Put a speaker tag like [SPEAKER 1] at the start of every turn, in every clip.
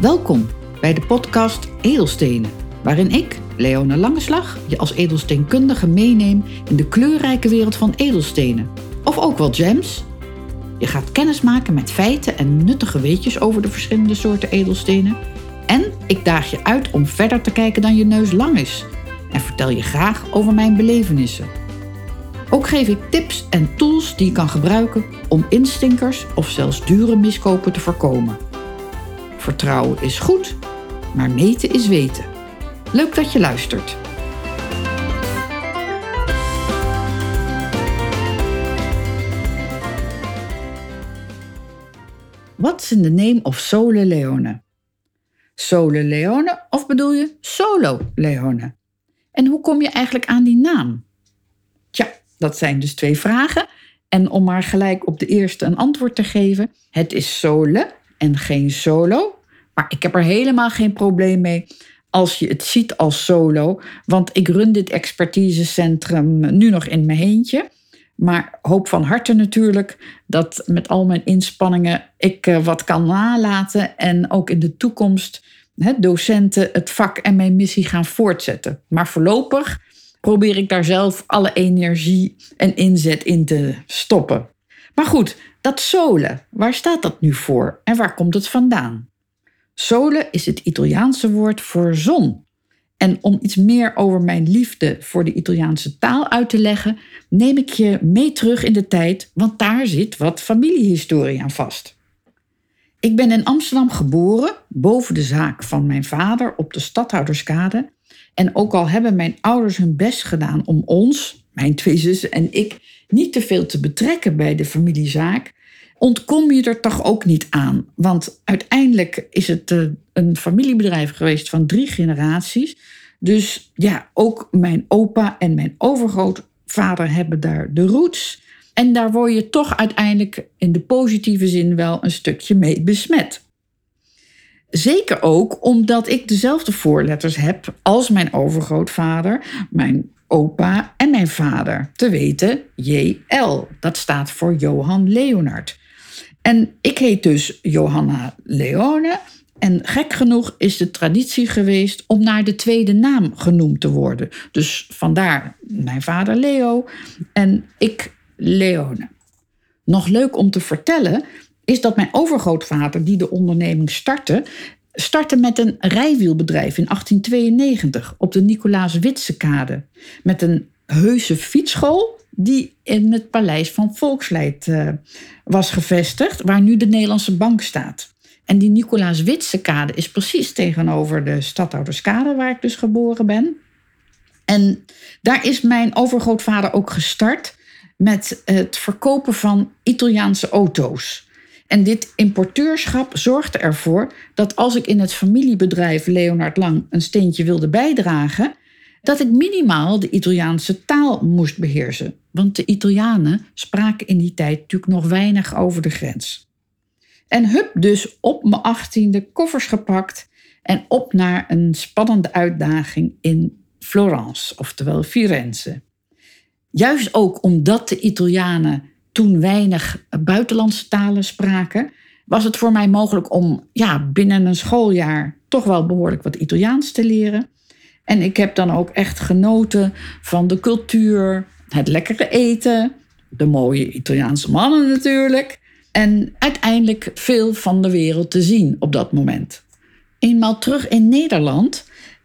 [SPEAKER 1] Welkom bij de podcast Edelstenen, waarin ik, Leone Langeslag, je als edelsteenkundige meeneem in de kleurrijke wereld van edelstenen. Of ook wel gems. Je gaat kennis maken met feiten en nuttige weetjes over de verschillende soorten edelstenen. En ik daag je uit om verder te kijken dan je neus lang is. En vertel je graag over mijn belevenissen. Ook geef ik tips en tools die je kan gebruiken om instinkers of zelfs dure miskopen te voorkomen. Vertrouwen is goed, maar meten is weten. Leuk dat je luistert. What's in the name of Sole Leone? Sole Leone of bedoel je Solo Leone? En hoe kom je eigenlijk aan die naam? Tja, dat zijn dus twee vragen. En om maar gelijk op de eerste een antwoord te geven: het is Sole en geen solo. Maar ik heb er helemaal geen probleem mee als je het ziet als solo. Want ik run dit expertisecentrum nu nog in mijn eentje. Maar hoop van harte natuurlijk dat met al mijn inspanningen ik eh, wat kan nalaten. En ook in de toekomst docenten het vak en mijn missie gaan voortzetten. Maar voorlopig probeer ik daar zelf alle energie en inzet in te stoppen. Maar goed, dat sole, waar staat dat nu voor en waar komt het vandaan? Sole is het Italiaanse woord voor zon. En om iets meer over mijn liefde voor de Italiaanse taal uit te leggen, neem ik je mee terug in de tijd, want daar zit wat familiehistorie aan vast. Ik ben in Amsterdam geboren, boven de zaak van mijn vader op de Stadhouderskade. En ook al hebben mijn ouders hun best gedaan om ons, mijn twee zussen en ik, niet te veel te betrekken bij de familiezaak, ontkom je er toch ook niet aan. Want uiteindelijk is het eh, een familiebedrijf geweest van drie generaties. Dus ja, ook mijn opa en mijn overgrootvader hebben daar de roots. En daar word je toch uiteindelijk in de positieve zin wel een stukje mee besmet. Zeker ook omdat ik dezelfde voorletters heb als mijn overgrootvader, mijn opa en mijn vader. Te weten JL. Dat staat voor Johan Leonard. En ik heet dus Johanna Leone. En gek genoeg is de traditie geweest om naar de tweede naam genoemd te worden. Dus vandaar mijn vader Leo en ik Leone. Nog leuk om te vertellen is dat mijn overgrootvader, die de onderneming startte, startte met een rijwielbedrijf in 1892 op de Nicolaas Witsekade. Met een heuse fietsschool die in het paleis van Volksleid uh, was gevestigd, waar nu de Nederlandse Bank staat. En die Nicolaas Witsekade is precies tegenover de Stadhouderskade, waar ik dus geboren ben. En daar is mijn overgrootvader ook gestart met het verkopen van Italiaanse auto's. En dit importeurschap zorgde ervoor dat als ik in het familiebedrijf Leonard Lang een steentje wilde bijdragen, dat ik minimaal de Italiaanse taal moest beheersen. Want de Italianen spraken in die tijd natuurlijk nog weinig over de grens. En hup dus op mijn achttiende koffers gepakt en op naar een spannende uitdaging in Florence, oftewel Firenze. Juist ook omdat de Italianen toen weinig buitenlandse talen spraken, was het voor mij mogelijk om ja, binnen een schooljaar toch wel behoorlijk wat Italiaans te leren. En ik heb dan ook echt genoten van de cultuur, het lekkere eten, de mooie Italiaanse mannen natuurlijk. En uiteindelijk veel van de wereld te zien op dat moment. Eenmaal terug in Nederland,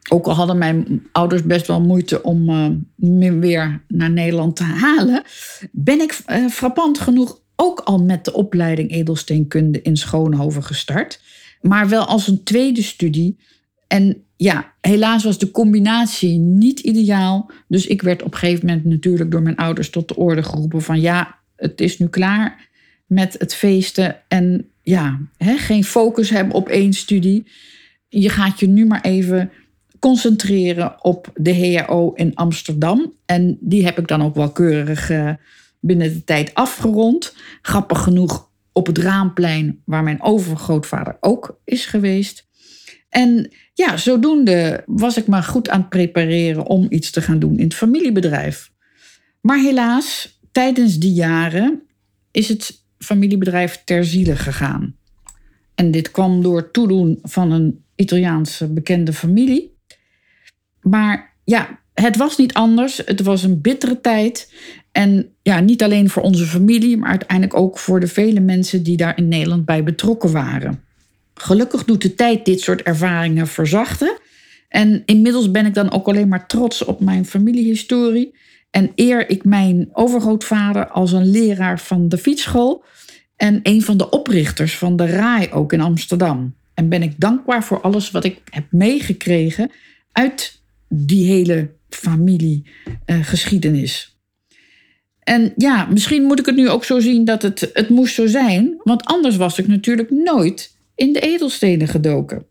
[SPEAKER 1] ook al hadden mijn ouders best wel moeite om uh, me weer naar Nederland te halen, ben ik uh, frappant genoeg ook al met de opleiding edelsteenkunde in Schoonhoven gestart. Maar wel als een tweede studie. En ja, helaas was de combinatie niet ideaal. Dus ik werd op een gegeven moment natuurlijk door mijn ouders tot de orde geroepen van ja, het is nu klaar met het feesten. En ja, hè, geen focus hebben op één studie. Je gaat je nu maar even concentreren op de HAO in Amsterdam. En die heb ik dan ook wel keurig uh, binnen de tijd afgerond. Grappig genoeg op het Raamplein, waar mijn overgrootvader ook is geweest. En ja, zodoende was ik maar goed aan het prepareren om iets te gaan doen in het familiebedrijf. Maar helaas, tijdens die jaren is het familiebedrijf ter ziele gegaan. En dit kwam door toedoen van een Italiaanse bekende familie. Maar ja, het was niet anders. Het was een bittere tijd. En ja, niet alleen voor onze familie, maar uiteindelijk ook voor de vele mensen die daar in Nederland bij betrokken waren. Gelukkig doet de tijd dit soort ervaringen verzachten. En inmiddels ben ik dan ook alleen maar trots op mijn familiehistorie. En eer ik mijn overgrootvader als een leraar van de fietsschool en een van de oprichters van de RAI ook in Amsterdam. En ben ik dankbaar voor alles wat ik heb meegekregen uit die hele familiegeschiedenis. en ja, misschien moet ik het nu ook zo zien dat het, het moest zo zijn, want anders was ik natuurlijk nooit in de edelstenen gedoken.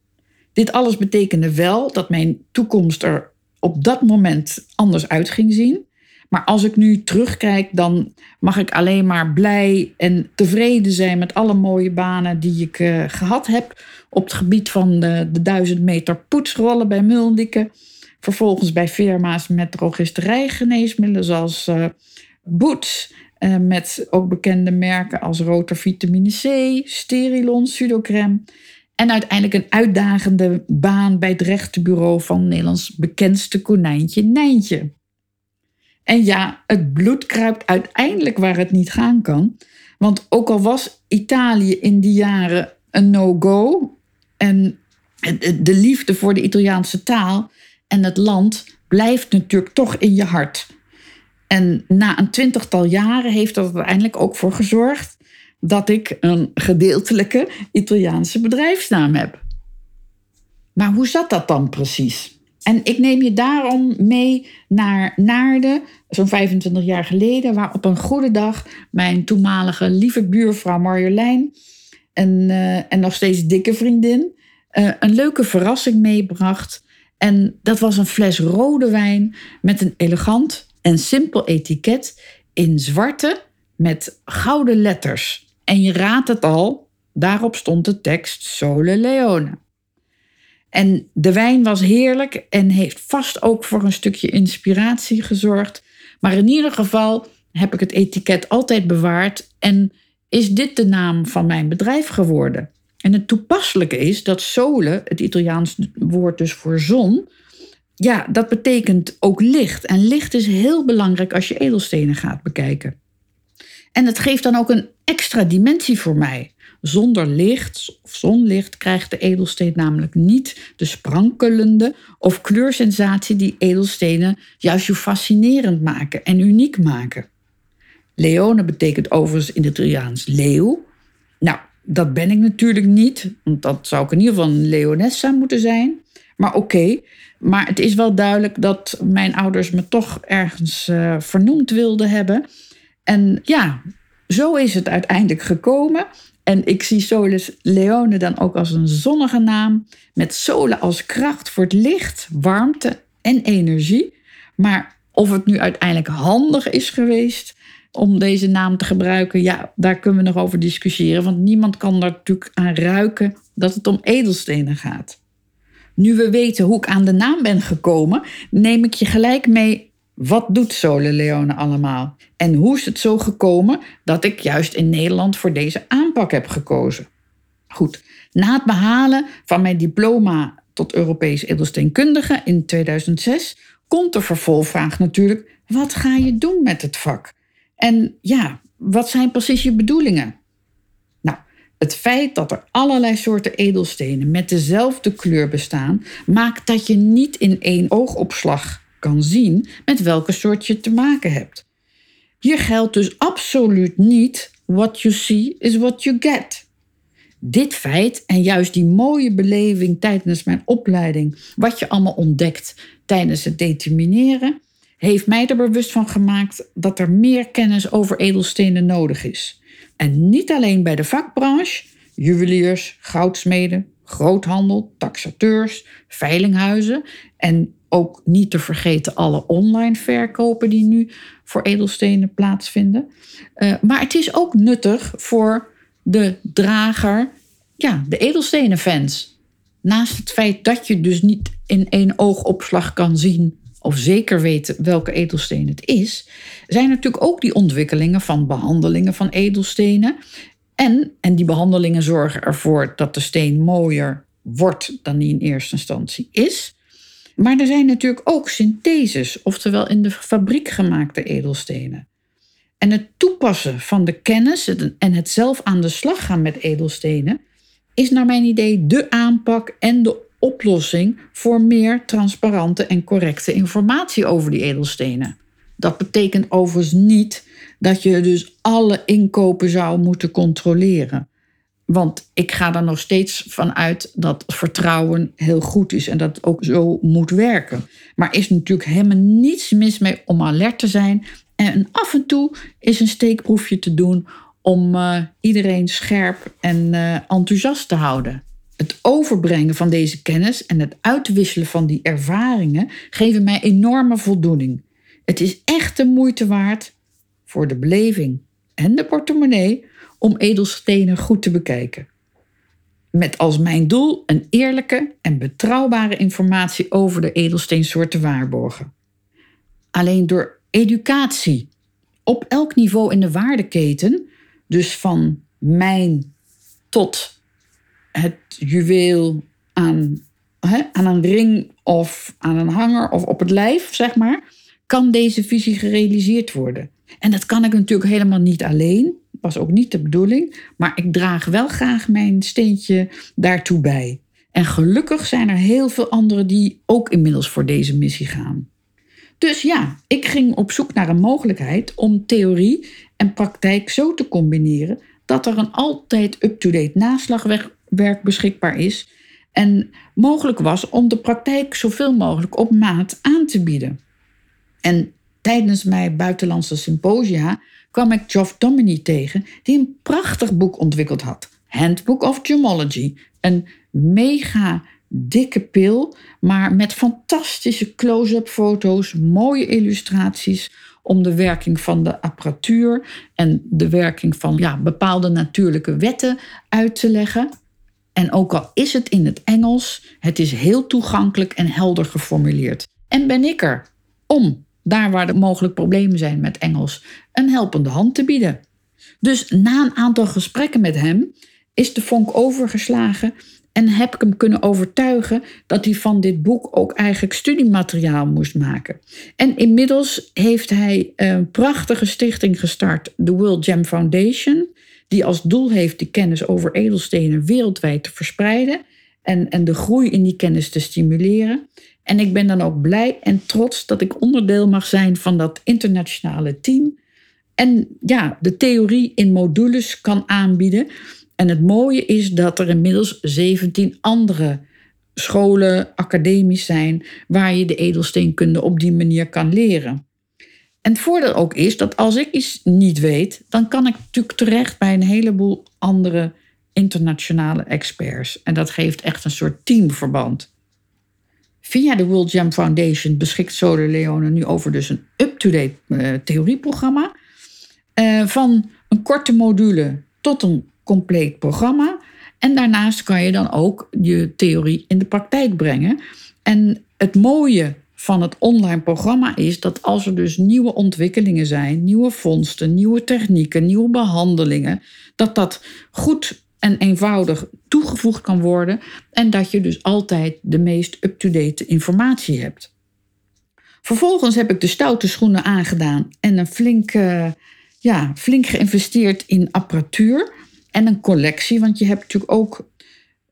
[SPEAKER 1] Dit alles betekende wel dat mijn toekomst er op dat moment anders uit ging zien. Maar als ik nu terugkijk, dan mag ik alleen maar blij en tevreden zijn met alle mooie banen die ik uh, gehad heb. Op het gebied van de, de 1000 meter poetsrollen bij Muldiken. Vervolgens bij firma's met drogisterijgeneesmiddelen zoals uh, Boots. Uh, met ook bekende merken als Roter Vitamine C, Sterilon, Sudocrem. En uiteindelijk een uitdagende baan bij het rechtenbureau van Nederlands bekendste konijntje Nijntje. En ja, het bloed kruipt uiteindelijk waar het niet gaan kan. Want ook al was Italië in die jaren een no-go en de liefde voor de Italiaanse taal en het land blijft natuurlijk toch in je hart. En na een twintigtal jaren heeft dat uiteindelijk ook voor gezorgd dat ik een gedeeltelijke Italiaanse bedrijfsnaam heb. Maar hoe zat dat dan precies? En ik neem je daarom mee naar Naarden, zo'n 25 jaar geleden, waar op een goede dag mijn toenmalige lieve buurvrouw Marjolein en, uh, en nog steeds dikke vriendin uh, een leuke verrassing meebracht. En dat was een fles rode wijn met een elegant en simpel etiket in zwarte met gouden letters. En je raadt het al, daarop stond de tekst Sole Leone. En de wijn was heerlijk en heeft vast ook voor een stukje inspiratie gezorgd. Maar in ieder geval heb ik het etiket altijd bewaard en is dit de naam van mijn bedrijf geworden. En het toepasselijke is dat sole, het Italiaans woord dus voor zon, ja, dat betekent ook licht. En licht is heel belangrijk als je edelstenen gaat bekijken. En het geeft dan ook een extra dimensie voor mij. Zonder licht of zonlicht krijgt de edelsteen namelijk niet de sprankelende of kleursensatie die edelstenen juist zo fascinerend maken en uniek maken. Leone betekent overigens in het Italiaans leeuw. Nou, dat ben ik natuurlijk niet, want dat zou ik in ieder geval een leonessa moeten zijn. Maar oké, maar het is wel duidelijk dat mijn ouders me toch ergens uh, vernoemd wilden hebben. En ja, zo is het uiteindelijk gekomen. En ik zie Solis Leone dan ook als een zonnige naam. Met sole als kracht voor het licht, warmte en energie. Maar of het nu uiteindelijk handig is geweest om deze naam te gebruiken, ja, daar kunnen we nog over discussiëren. Want niemand kan er natuurlijk aan ruiken dat het om edelstenen gaat. Nu we weten hoe ik aan de naam ben gekomen, neem ik je gelijk mee wat doet Sole Leone allemaal? En hoe is het zo gekomen dat ik juist in Nederland voor deze aanpak heb gekozen? Goed, na het behalen van mijn diploma tot Europees edelsteenkundige in 2006 komt de vervolgvraag natuurlijk: wat ga je doen met het vak? En ja, wat zijn precies je bedoelingen? Het feit dat er allerlei soorten edelstenen met dezelfde kleur bestaan, maakt dat je niet in één oogopslag kan zien met welke soort je te maken hebt. Hier geldt dus absoluut niet what you see is what you get. Dit feit en juist die mooie beleving tijdens mijn opleiding, wat je allemaal ontdekt tijdens het determineren, heeft mij er bewust van gemaakt dat er meer kennis over edelstenen nodig is. En niet alleen bij de vakbranche, juweliers, goudsmeden, groothandel, taxateurs, veilinghuizen en ook niet te vergeten alle online verkopen die nu voor edelstenen plaatsvinden. Uh, maar het is ook nuttig voor de drager, ja, de edelstenenfans. Naast het feit dat je dus niet in één oogopslag kan zien of zeker weten welke edelsteen het is, zijn natuurlijk ook die ontwikkelingen van behandelingen van edelstenen En, en die behandelingen zorgen ervoor dat de steen mooier wordt dan die in eerste instantie is. Maar er zijn natuurlijk ook syntheses, oftewel in de fabriek gemaakte edelstenen. En het toepassen van de kennis en het zelf aan de slag gaan met edelstenen is naar mijn idee de aanpak en de oplossing voor meer transparante en correcte informatie over die edelstenen. Dat betekent overigens niet dat je dus alle inkopen zou moeten controleren. Want ik ga er nog steeds van uit dat vertrouwen heel goed is en dat ook zo moet werken. Maar is natuurlijk helemaal niets mis mee om alert te zijn. En af en toe is een steekproefje te doen om uh, iedereen scherp en uh, enthousiast te houden. Het overbrengen van deze kennis en het uitwisselen van die ervaringen geven mij enorme voldoening. Het is echt de moeite waard voor de beleving en de portemonnee om edelstenen goed te bekijken. Met als mijn doel een eerlijke en betrouwbare informatie over de edelsteensoorten waarborgen. Alleen door educatie op elk niveau in de waardeketen, dus van mijn tot het juweel aan, aan een ring of aan een hanger of op het lijf, zeg maar, kan deze visie gerealiseerd worden. En dat kan ik natuurlijk helemaal niet alleen, was ook niet de bedoeling, maar ik draag wel graag mijn steentje daartoe bij. En gelukkig zijn er heel veel anderen die ook inmiddels voor deze missie gaan. Dus ja, ik ging op zoek naar een mogelijkheid om theorie en praktijk zo te combineren dat er een altijd up-to-date naslagwerk beschikbaar is en mogelijk was om de praktijk zoveel mogelijk op maat aan te bieden. En tijdens mijn buitenlandse symposia kwam ik Geoff Dominy tegen, die een prachtig boek ontwikkeld had. Handbook of Gemology. Een mega dikke pil, maar met fantastische close-up foto's, mooie illustraties om de werking van de apparatuur en de werking van ja, bepaalde natuurlijke wetten uit te leggen. En ook al is het in het Engels, het is heel toegankelijk en helder geformuleerd. En ben ik er om daar waar er mogelijk problemen zijn met Engels, een helpende hand te bieden. Dus na een aantal gesprekken met hem is de vonk overgeslagen en heb ik hem kunnen overtuigen dat hij van dit boek ook eigenlijk studiemateriaal moest maken. En inmiddels heeft hij een prachtige stichting gestart, de World Gem Foundation, die als doel heeft de kennis over edelstenen wereldwijd te verspreiden en, en de groei in die kennis te stimuleren. En ik ben dan ook blij en trots dat ik onderdeel mag zijn van dat internationale team. En ja, de theorie in modules kan aanbieden. En het mooie is dat er inmiddels 17 andere scholen, academies zijn waar je de edelsteenkunde op die manier kan leren. En het voordeel ook is dat als ik iets niet weet, dan kan ik natuurlijk terecht bij een heleboel andere internationale experts. En dat geeft echt een soort teamverband. Via de World Foundation beschikt Solar Leone nu over dus een up-to-date uh, theorieprogramma. Uh, van een korte module tot een compleet programma. En daarnaast kan je dan ook je theorie in de praktijk brengen. En het mooie van het online programma is dat als er dus nieuwe ontwikkelingen zijn, nieuwe vondsten, nieuwe technieken, nieuwe behandelingen, dat dat goed en eenvoudig toegevoegd kan worden en dat je dus altijd de meest up-to-date informatie hebt. Vervolgens heb ik de stoute schoenen aangedaan en een flink, ja, flink geïnvesteerd in apparatuur en een collectie, want je hebt natuurlijk ook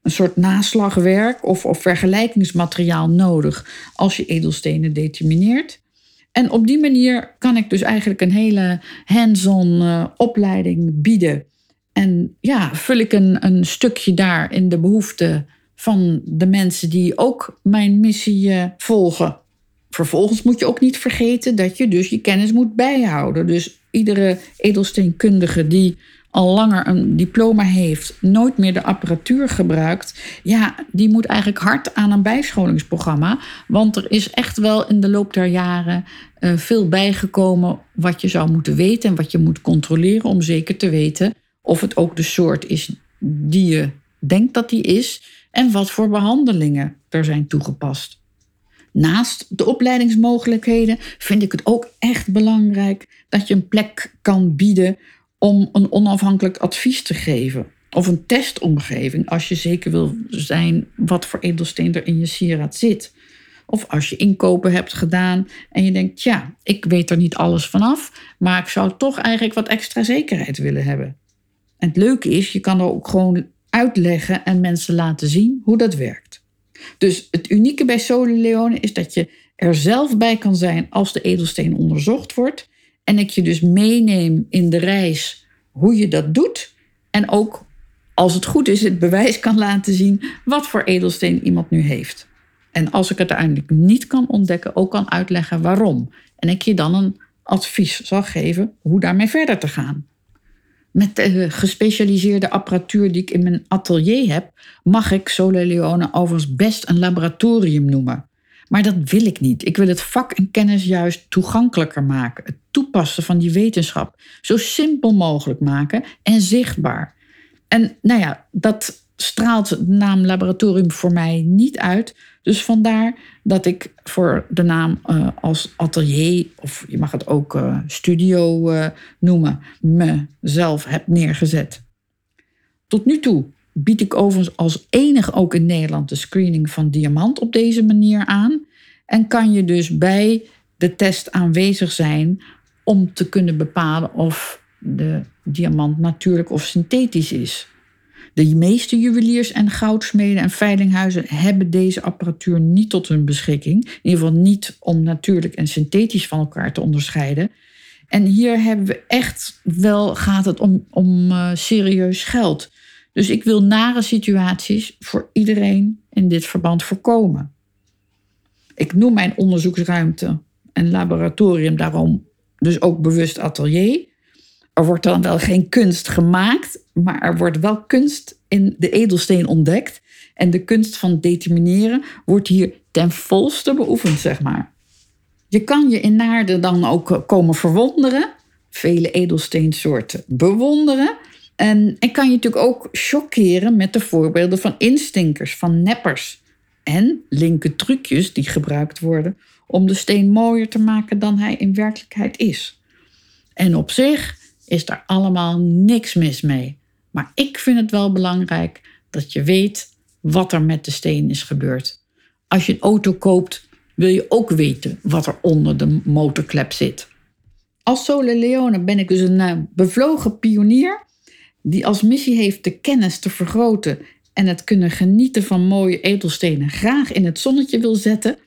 [SPEAKER 1] een soort naslagwerk of, of vergelijkingsmateriaal nodig als je edelstenen determineert. En op die manier kan ik dus eigenlijk een hele hands-on uh, opleiding bieden en ja, vul ik een, een stukje daar in de behoeften van de mensen die ook mijn missie uh, volgen. Vervolgens moet je ook niet vergeten dat je dus je kennis moet bijhouden. Dus iedere edelsteenkundige die al langer een diploma heeft, nooit meer de apparatuur gebruikt, ja, die moet eigenlijk hard aan een bijscholingsprogramma. Want er is echt wel in de loop der jaren uh, veel bijgekomen wat je zou moeten weten en wat je moet controleren om zeker te weten of het ook de soort is die je denkt dat die is en wat voor behandelingen er zijn toegepast. Naast de opleidingsmogelijkheden vind ik het ook echt belangrijk dat je een plek kan bieden om een onafhankelijk advies te geven. Of een testomgeving als je zeker wil zijn wat voor edelsteen er in je sieraad zit. Of als je inkopen hebt gedaan en je denkt, ja, ik weet er niet alles vanaf, maar ik zou toch eigenlijk wat extra zekerheid willen hebben. En het leuke is, je kan er ook gewoon uitleggen en mensen laten zien hoe dat werkt. Dus het unieke bij Sole Leone is dat je er zelf bij kan zijn als de edelsteen onderzocht wordt. En ik je dus meeneem in de reis hoe je dat doet. En ook, als het goed is, het bewijs kan laten zien wat voor edelsteen iemand nu heeft. En als ik het uiteindelijk niet kan ontdekken, ook kan uitleggen waarom. En ik je dan een advies zal geven hoe daarmee verder te gaan. Met de gespecialiseerde apparatuur die ik in mijn atelier heb, mag ik Sole Leone overigens best een laboratorium noemen. Maar dat wil ik niet. Ik wil het vak en kennis juist toegankelijker maken. Het toepassen van die wetenschap zo simpel mogelijk maken en zichtbaar. En nou ja, dat straalt de naam laboratorium voor mij niet uit. Dus vandaar dat ik voor de naam uh, als atelier, of je mag het ook uh, studio uh, noemen, mezelf heb neergezet. Tot nu toe bied ik overigens als enige ook in Nederland de screening van diamant op deze manier aan. En kan je dus bij de test aanwezig zijn om te kunnen bepalen of de diamant natuurlijk of synthetisch is. De meeste juweliers en goudsmeden en veilinghuizen hebben deze apparatuur niet tot hun beschikking. In ieder geval niet om natuurlijk en synthetisch van elkaar te onderscheiden. En hier hebben we echt wel, gaat het om, om uh, serieus geld. Dus ik wil nare situaties voor iedereen in dit verband voorkomen. Ik noem mijn onderzoeksruimte en laboratorium daarom dus ook bewust atelier. Er wordt dan wel geen kunst gemaakt, maar er wordt wel kunst in de edelsteen ontdekt. En de kunst van determineren wordt hier ten volste beoefend, zeg maar. Je kan je in Naarden dan ook komen verwonderen, vele edelsteensoorten bewonderen. En ik kan je natuurlijk ook chockeren met de voorbeelden van instinkers, van neppers en linker trucjes die gebruikt worden om de steen mooier te maken dan hij in werkelijkheid is. En op zich is daar allemaal niks mis mee. Maar ik vind het wel belangrijk dat je weet wat er met de steen is gebeurd. Als je een auto koopt, wil je ook weten wat er onder de motorklep zit. Als Sole Leone ben ik dus een uh, bevlogen pionier die als missie heeft de kennis te vergroten en het kunnen genieten van mooie edelstenen graag in het zonnetje wil zetten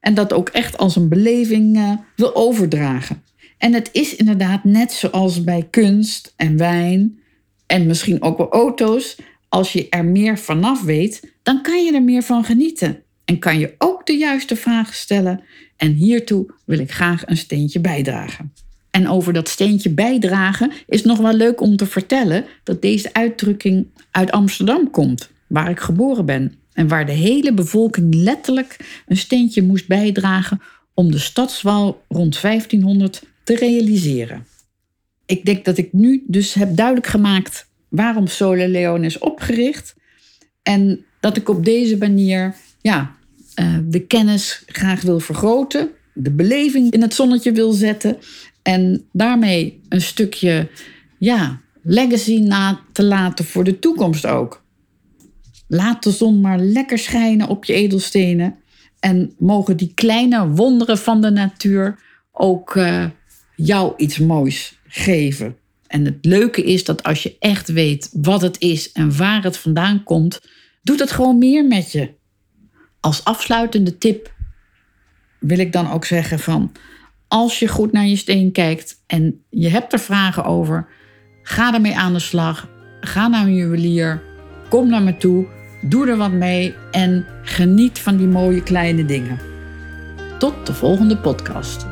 [SPEAKER 1] en dat ook echt als een beleving uh, wil overdragen. En het is inderdaad net zoals bij kunst en wijn en misschien ook wel auto's. Als je er meer vanaf weet, dan kan je er meer van genieten. En kan je ook de juiste vragen stellen. En hiertoe wil ik graag een steentje bijdragen. En over dat steentje bijdragen is nog wel leuk om te vertellen dat deze uitdrukking uit Amsterdam komt, waar ik geboren ben. En waar de hele bevolking letterlijk een steentje moest bijdragen om de stadswal rond 1500 te realiseren. Ik denk dat ik nu dus heb duidelijk gemaakt waarom Sole Leone is opgericht. En dat ik op deze manier ja, eh, de kennis graag wil vergroten, de beleving in het zonnetje wil zetten en daarmee een stukje ja, legacy na te laten voor de toekomst ook. Laat de zon maar lekker schijnen op je edelstenen en mogen die kleine wonderen van de natuur ook uh, jou iets moois geven. En het leuke is dat als je echt weet wat het is en waar het vandaan komt, doet het gewoon meer met je. Als afsluitende tip wil ik dan ook zeggen van als je goed naar je steen kijkt en je hebt er vragen over, ga ermee aan de slag. Ga naar een juwelier, kom naar me toe, doe er wat mee en geniet van die mooie kleine dingen. Tot de volgende podcast.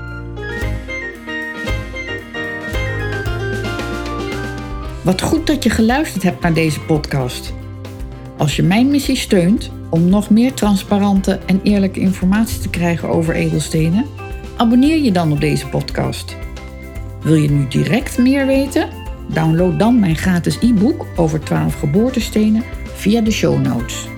[SPEAKER 1] Wat goed dat je geluisterd hebt naar deze podcast. Als je mijn missie steunt om nog meer transparante en eerlijke informatie te krijgen over edelstenen, abonneer je dan op deze podcast. Wil je nu direct meer weten? Download dan mijn gratis e-book over 12 geboortestenen via de show notes.